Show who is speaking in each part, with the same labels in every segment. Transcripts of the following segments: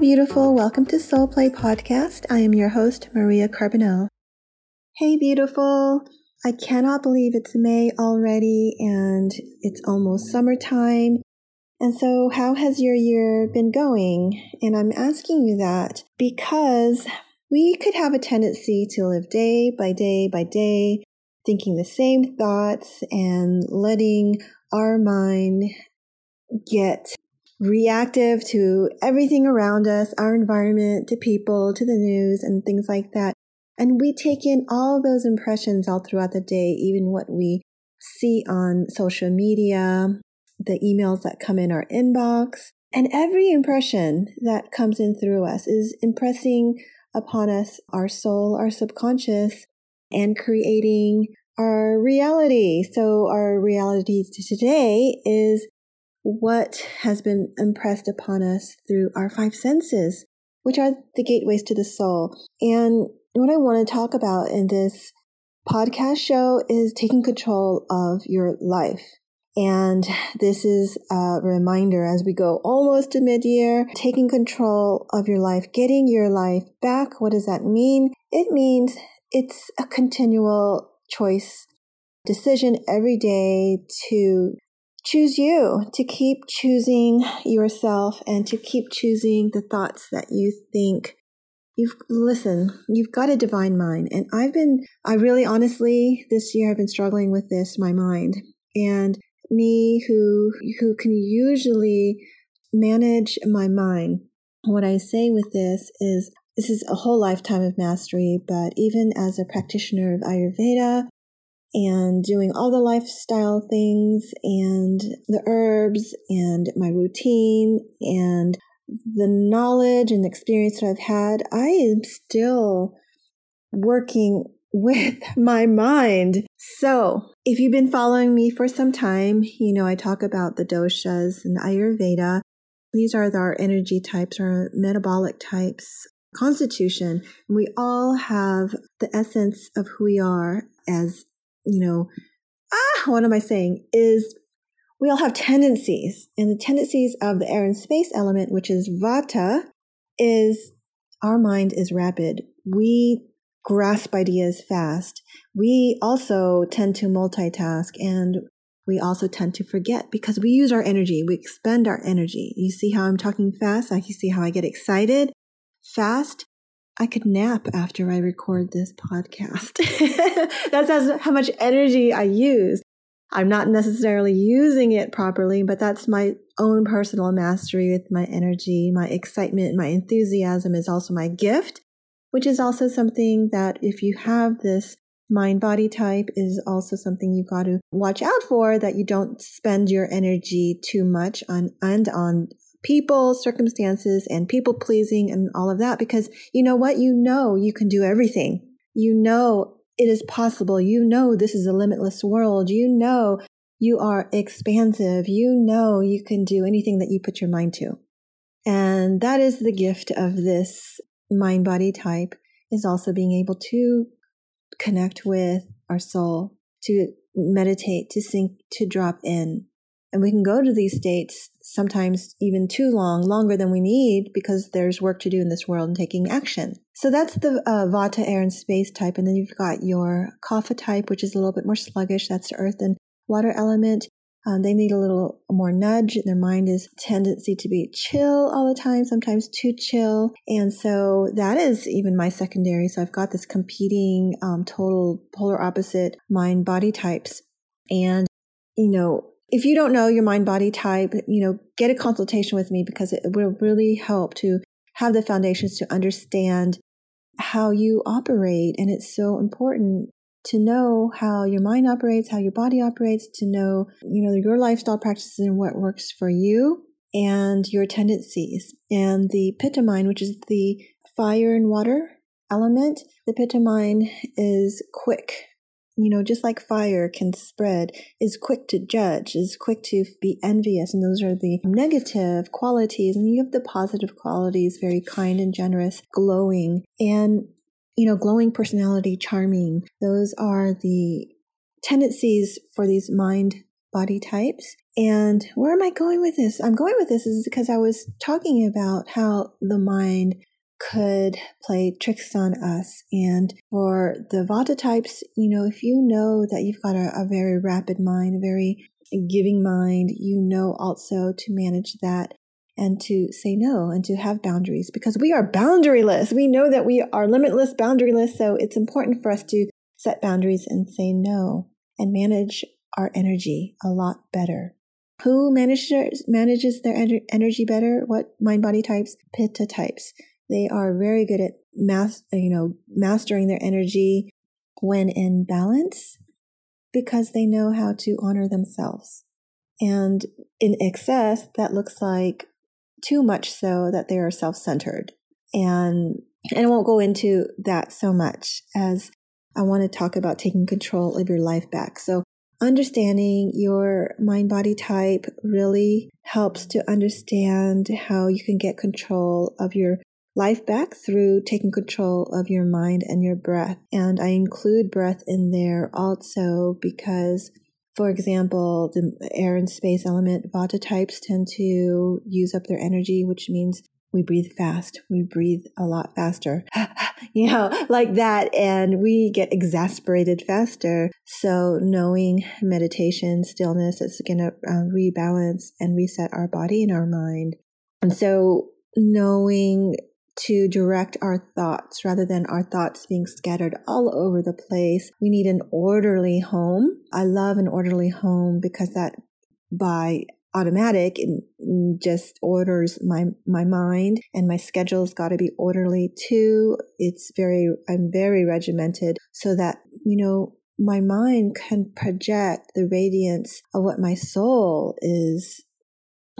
Speaker 1: Beautiful. Welcome to Soul Play Podcast. I am your host, Maria Carbonell. Hey, beautiful. I cannot believe it's May already and it's almost summertime. And so, how has your year been going? And I'm asking you that because we could have a tendency to live day by day by day, thinking the same thoughts and letting our mind get reactive to everything around us, our environment, to people, to the news, and things like that. And we take in all those impressions all throughout the day, even what we see on social media, the emails that come in our inbox. And every impression that comes in through us is impressing upon us our soul, our subconscious, and creating our reality. So, our reality today is what has been impressed upon us through our five senses, which are the gateways to the soul. And what I want to talk about in this podcast show is taking control of your life. And this is a reminder as we go almost to mid year, taking control of your life, getting your life back. What does that mean? It means it's a continual choice, decision every day to choose you, to keep choosing yourself and to keep choosing the thoughts that you think you've listen you've got a divine mind. And i've been i really honestly this year i've been struggling with this my mind. And me who who can usually manage my mind. What i say with this is this is a whole lifetime of mastery but even as a practitioner of ayurveda and doing all the lifestyle things and the herbs and my routine and the knowledge and experience that I've had, I am still working with my mind. So, if you've been following me for some time, you know I talk about the doshas and Ayurveda. These are our energy types, our metabolic types, constitution. We all have the essence of who we are as you know, ah, what am I saying? Is we all have tendencies, and the tendencies of the air and space element, which is vata, is our mind is rapid. We grasp ideas fast. We also tend to multitask and we also tend to forget because we use our energy. We expend our energy. You see how I'm talking fast? You see how I get excited fast? I could nap after I record this podcast. that's how much energy I use. I'm not necessarily using it properly, but that's my own personal mastery with my energy. My excitement, my enthusiasm is also my gift, which is also something that if you have this mind body type is also something you've got to watch out for that you don't spend your energy too much on and on people, circumstances, and people pleasing and all of that because you know what? You know you can do everything. You know it is possible. You know this is a limitless world. You know you are expansive. You know you can do anything that you put your mind to. And that is the gift of this mind body type is also being able to connect with our soul, to meditate, to sink, to drop in, and we can go to these states sometimes even too long, longer than we need because there's work to do in this world and taking action. So that's the uh, Vata, air, and space type. And then you've got your Kapha type, which is a little bit more sluggish. That's the earth and water element. Um, they need a little more nudge. Their mind is tendency to be chill all the time, sometimes too chill. And so that is even my secondary. So I've got this competing, um, total polar opposite mind body types. And, you know, if you don't know your mind body type, you know, get a consultation with me because it will really help to have the foundations to understand how you operate. And it's so important to know how your mind operates, how your body operates, to know, you know, your lifestyle practices and what works for you and your tendencies. And the pitta mind, which is the fire and water element, the pitta mind is quick you know, just like fire can spread, is quick to judge, is quick to be envious. And those are the negative qualities. And you have the positive qualities, very kind and generous, glowing, and, you know, glowing personality, charming. Those are the tendencies for these mind body types. And where am I going with this? I'm going with this is because I was talking about how the mind could play tricks on us. And for the Vata types, you know, if you know that you've got a, a very rapid mind, a very giving mind, you know also to manage that and to say no and to have boundaries because we are boundaryless. We know that we are limitless, boundaryless. So it's important for us to set boundaries and say no and manage our energy a lot better. Who manages manages their energy better? What mind body types? Pitta types. They are very good at mas- you know mastering their energy when in balance because they know how to honor themselves. And in excess, that looks like too much so that they are self-centered. And and I won't go into that so much as I want to talk about taking control of your life back. So understanding your mind body type really helps to understand how you can get control of your life back through taking control of your mind and your breath. And I include breath in there also because for example, the air and space element vata types tend to use up their energy, which means we breathe fast. We breathe a lot faster, you know, like that. And we get exasperated faster. So knowing meditation, stillness is going to uh, rebalance and reset our body and our mind. And so knowing to direct our thoughts rather than our thoughts being scattered all over the place. We need an orderly home. I love an orderly home because that by automatic just orders my my mind and my schedule's got to be orderly too it's very i'm very regimented so that you know my mind can project the radiance of what my soul is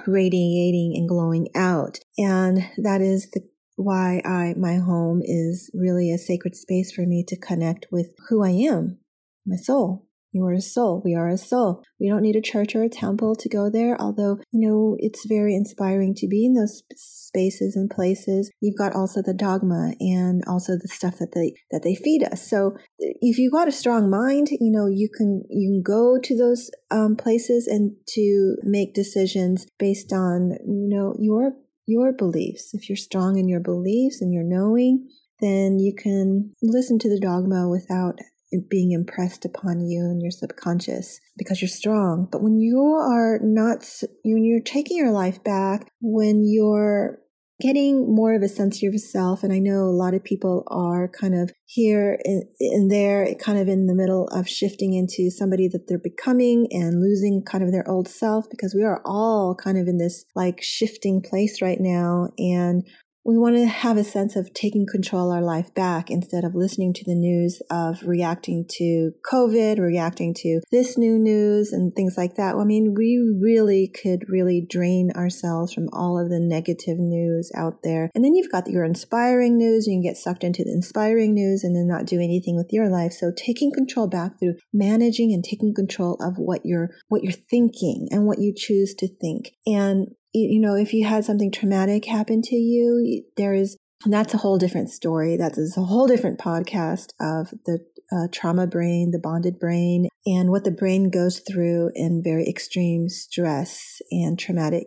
Speaker 1: radiating and glowing out and that is the why I my home is really a sacred space for me to connect with who I am, my soul. You are a soul. We are a soul. We don't need a church or a temple to go there, although, you know, it's very inspiring to be in those spaces and places. You've got also the dogma and also the stuff that they, that they feed us. So if you've got a strong mind, you know, you can, you can go to those um, places and to make decisions based on, you know, your your beliefs. If you're strong in your beliefs and your knowing, then you can listen to the dogma without it being impressed upon you and your subconscious because you're strong. But when you are not, when you're taking your life back, when you're getting more of a sense of yourself. And I know a lot of people are kind of here and there, kind of in the middle of shifting into somebody that they're becoming and losing kind of their old self because we are all kind of in this like shifting place right now. And we want to have a sense of taking control of our life back instead of listening to the news of reacting to COVID, reacting to this new news and things like that. I mean, we really could really drain ourselves from all of the negative news out there. And then you've got your inspiring news, you can get sucked into the inspiring news and then not do anything with your life. So taking control back through managing and taking control of what you're what you're thinking and what you choose to think. And you know, if you had something traumatic happen to you, there is, that's a whole different story. That is a whole different podcast of the uh, trauma brain, the bonded brain, and what the brain goes through in very extreme stress and traumatic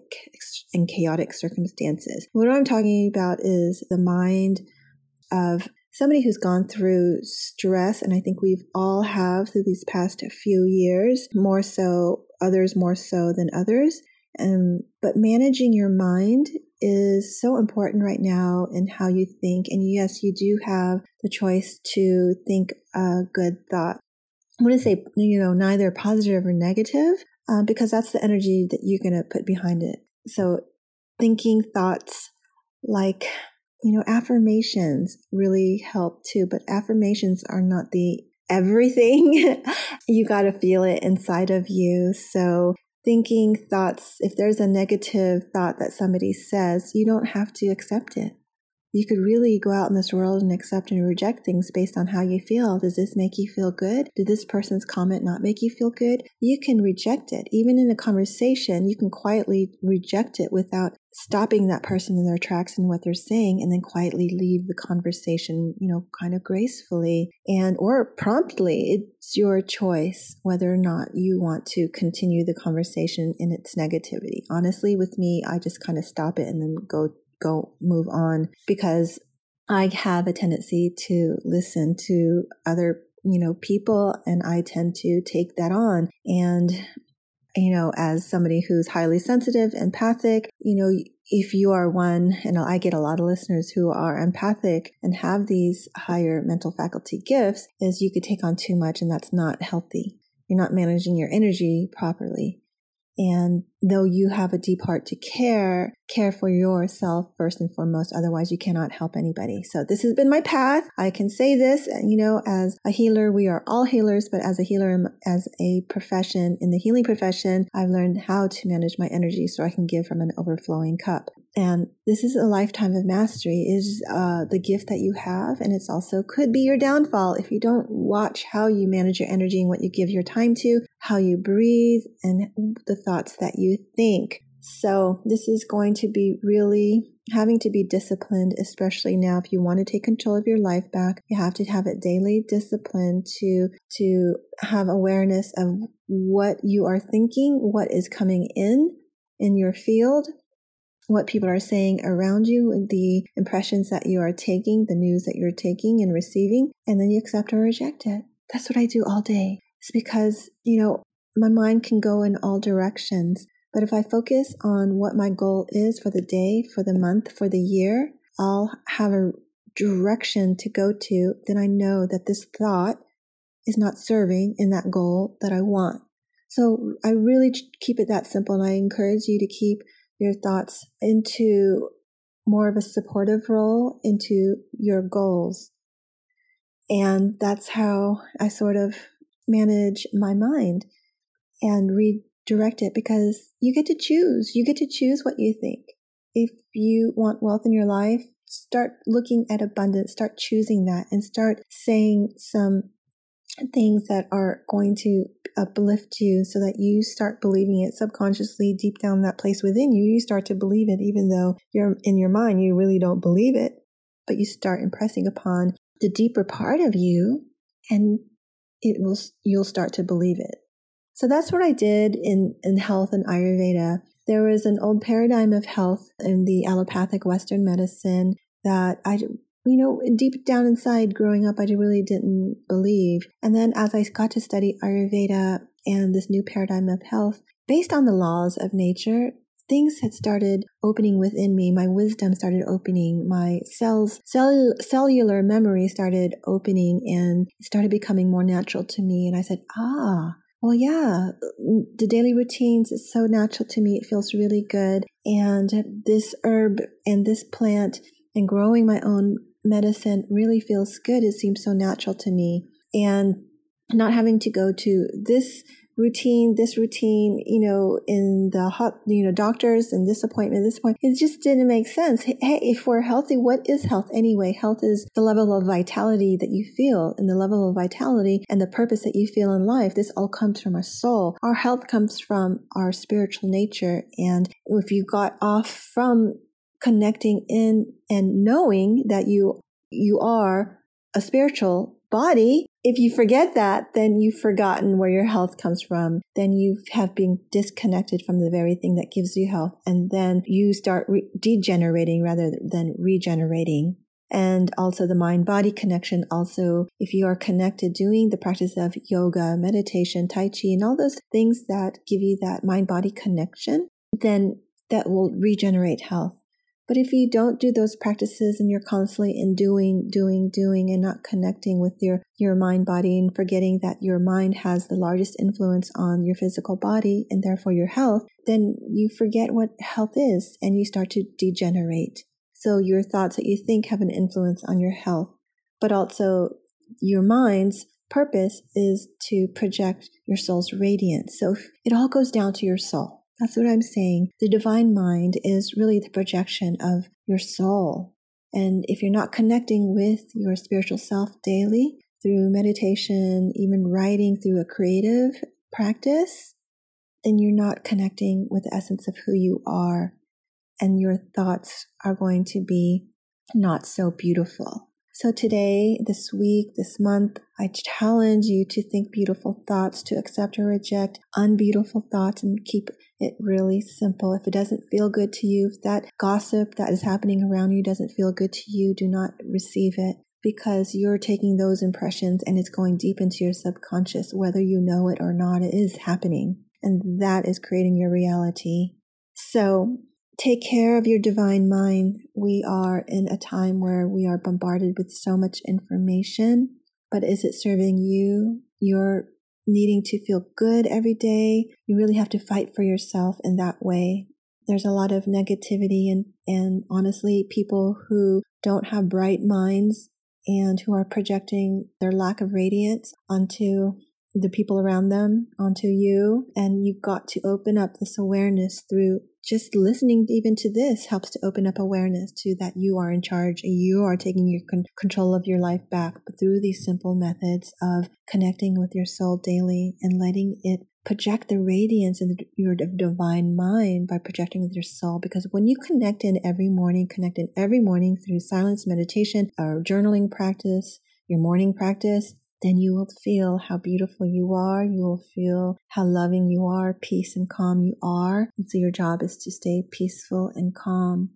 Speaker 1: and chaotic circumstances. What I'm talking about is the mind of somebody who's gone through stress, and I think we've all have through these past few years, more so, others more so than others. Um, but managing your mind is so important right now in how you think. And yes, you do have the choice to think a good thought. I want to say, you know, neither positive or negative, uh, because that's the energy that you're going to put behind it. So thinking thoughts like, you know, affirmations really help too, but affirmations are not the everything. you got to feel it inside of you. So thinking thoughts, if there's a negative thought that somebody says, you don't have to accept it. You could really go out in this world and accept and reject things based on how you feel. Does this make you feel good? Did this person's comment not make you feel good? You can reject it. Even in a conversation, you can quietly reject it without stopping that person in their tracks and what they're saying and then quietly leave the conversation, you know, kind of gracefully and or promptly. It's your choice whether or not you want to continue the conversation in its negativity. Honestly, with me, I just kind of stop it and then go go move on because I have a tendency to listen to other you know people and I tend to take that on and you know, as somebody who's highly sensitive, empathic, you know, if you are one, and I get a lot of listeners who are empathic and have these higher mental faculty gifts, is you could take on too much and that's not healthy. You're not managing your energy properly. And though you have a deep heart to care, care for yourself first and foremost. Otherwise, you cannot help anybody. So this has been my path. I can say this, you know, as a healer, we are all healers, but as a healer, as a profession in the healing profession, I've learned how to manage my energy so I can give from an overflowing cup. And this is a lifetime of mastery is uh, the gift that you have. And it's also could be your downfall if you don't watch how you manage your energy and what you give your time to, how you breathe and the thoughts that you think. So this is going to be really having to be disciplined, especially now. If you want to take control of your life back, you have to have it daily discipline to, to have awareness of what you are thinking, what is coming in in your field, what people are saying around you, the impressions that you are taking, the news that you're taking and receiving, and then you accept or reject it. That's what I do all day. It's because, you know, my mind can go in all directions. But if I focus on what my goal is for the day, for the month, for the year, I'll have a direction to go to. Then I know that this thought is not serving in that goal that I want. So I really keep it that simple. And I encourage you to keep your thoughts into more of a supportive role into your goals. And that's how I sort of manage my mind and redirect it because you get to choose. You get to choose what you think. If you want wealth in your life, start looking at abundance, start choosing that and start saying some things that are going to uplift you so that you start believing it subconsciously deep down that place within you. You start to believe it, even though you're in your mind, you really don't believe it, but you start impressing upon the deeper part of you and it will, you'll start to believe it. So that's what I did in, in health and Ayurveda. There was an old paradigm of health in the allopathic Western medicine that I you know, deep down inside growing up, I really didn't believe. And then as I got to study Ayurveda and this new paradigm of health, based on the laws of nature, things had started opening within me. My wisdom started opening. My cells, cell, cellular memory started opening and started becoming more natural to me. And I said, ah, well, yeah, the daily routines is so natural to me. It feels really good. And this herb and this plant and growing my own medicine really feels good. It seems so natural to me. And not having to go to this routine, this routine, you know, in the hot, you know, doctors and this appointment, this point, it just didn't make sense. Hey, if we're healthy, what is health anyway? Health is the level of vitality that you feel and the level of vitality and the purpose that you feel in life. This all comes from our soul. Our health comes from our spiritual nature. And if you got off from connecting in and knowing that you you are a spiritual body. If you forget that then you've forgotten where your health comes from. Then you have been disconnected from the very thing that gives you health. And then you start re- degenerating rather than regenerating. And also the mind body connection. Also if you are connected doing the practice of yoga meditation tai chi and all those things that give you that mind body connection then that will regenerate health but if you don't do those practices and you're constantly in doing, doing, doing and not connecting with your, your mind body and forgetting that your mind has the largest influence on your physical body and therefore your health, then you forget what health is and you start to degenerate. So your thoughts that you think have an influence on your health, but also your mind's purpose is to project your soul's radiance. So it all goes down to your soul. That's what I'm saying. The divine mind is really the projection of your soul. And if you're not connecting with your spiritual self daily through meditation, even writing through a creative practice, then you're not connecting with the essence of who you are. And your thoughts are going to be not so beautiful. So today, this week, this month, I challenge you to think beautiful thoughts, to accept or reject unbeautiful thoughts and keep it really simple. If it doesn't feel good to you, if that gossip that is happening around you doesn't feel good to you, do not receive it because you're taking those impressions and it's going deep into your subconscious, whether you know it or not, it is happening. And that is creating your reality. So take care of your divine mind. We are in a time where we are bombarded with so much information, but is it serving you? You're needing to feel good every day. You really have to fight for yourself in that way. There's a lot of negativity and, and honestly, people who don't have bright minds and who are projecting their lack of radiance onto the people around them, onto you. And you've got to open up this awareness through just listening even to this helps to open up awareness to that you are in charge and you are taking your con- control of your life back through these simple methods of connecting with your soul daily and letting it project the radiance in your divine mind by projecting with your soul. Because when you connect in every morning connect in every morning through silence meditation or journaling practice your morning practice then you will feel how beautiful you are. You will feel how loving you are, peace and calm you are. And so your job is to stay peaceful and calm.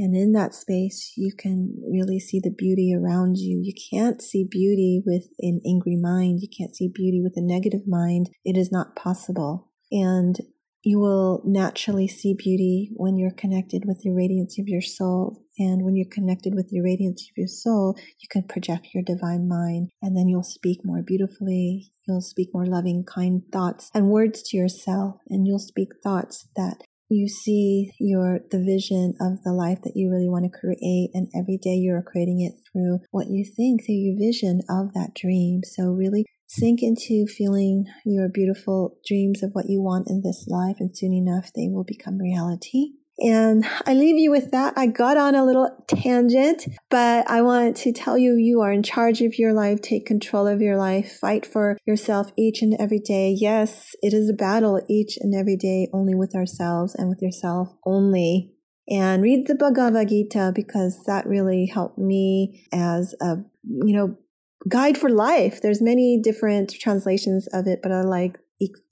Speaker 1: And in that space, you can really see the beauty around you. You can't see beauty with an angry mind. You can't see beauty with a negative mind. It is not possible. And you will naturally see beauty when you're connected with the radiance of your soul. And when you're connected with the radiance of your soul, you can project your divine mind and then you'll speak more beautifully. You'll speak more loving, kind thoughts and words to yourself. And you'll speak thoughts that you see your the vision of the life that you really want to create and every day you're creating it through what you think through your vision of that dream so really Sink into feeling your beautiful dreams of what you want in this life, and soon enough they will become reality. And I leave you with that. I got on a little tangent, but I want to tell you you are in charge of your life. Take control of your life. Fight for yourself each and every day. Yes, it is a battle each and every day, only with ourselves and with yourself only. And read the Bhagavad Gita because that really helped me as a, you know, guide for life. There's many different translations of it, but I like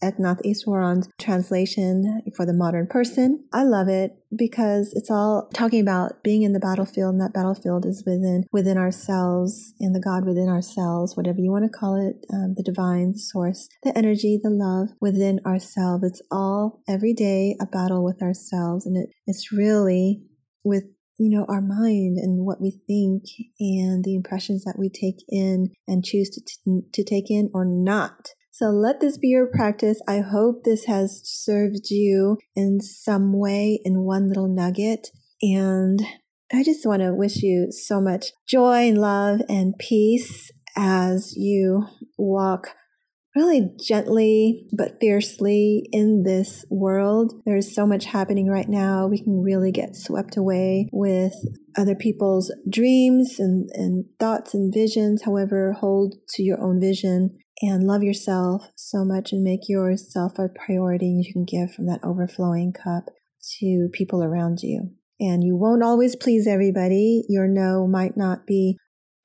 Speaker 1: Eknath Easwaran's translation for the modern person. I love it because it's all talking about being in the battlefield, and that battlefield is within within ourselves and the God within ourselves, whatever you want to call it, um, the divine source, the energy, the love within ourselves. It's all every day a battle with ourselves, and it, it's really with you know, our mind and what we think and the impressions that we take in and choose to, t- to take in or not. So let this be your practice. I hope this has served you in some way in one little nugget. And I just want to wish you so much joy and love and peace as you walk really gently but fiercely in this world. There's so much happening right now. We can really get swept away with other people's dreams and, and thoughts and visions. However, hold to your own vision and love yourself so much and make yourself a priority. You can give from that overflowing cup to people around you. And you won't always please everybody. Your no might not be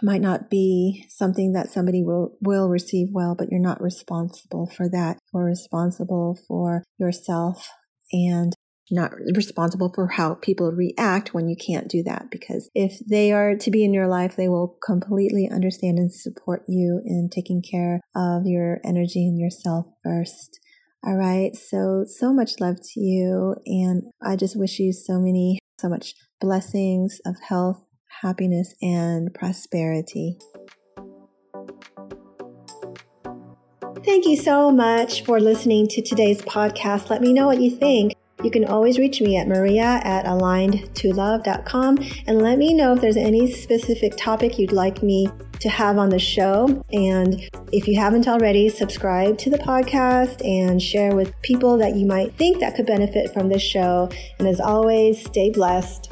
Speaker 1: might not be something that somebody will, will receive well, but you're not responsible for that. You're responsible for yourself and not responsible for how people react when you can't do that. Because if they are to be in your life, they will completely understand and support you in taking care of your energy and yourself first. All right. So, so much love to you. And I just wish you so many, so much blessings of health, happiness, and prosperity. Thank you so much for listening to today's podcast. Let me know what you think. You can always reach me at maria at alignedtolove.com and let me know if there's any specific topic you'd like me to have on the show. And if you haven't already, subscribe to the podcast and share with people that you might think that could benefit from this show. And as always, stay blessed.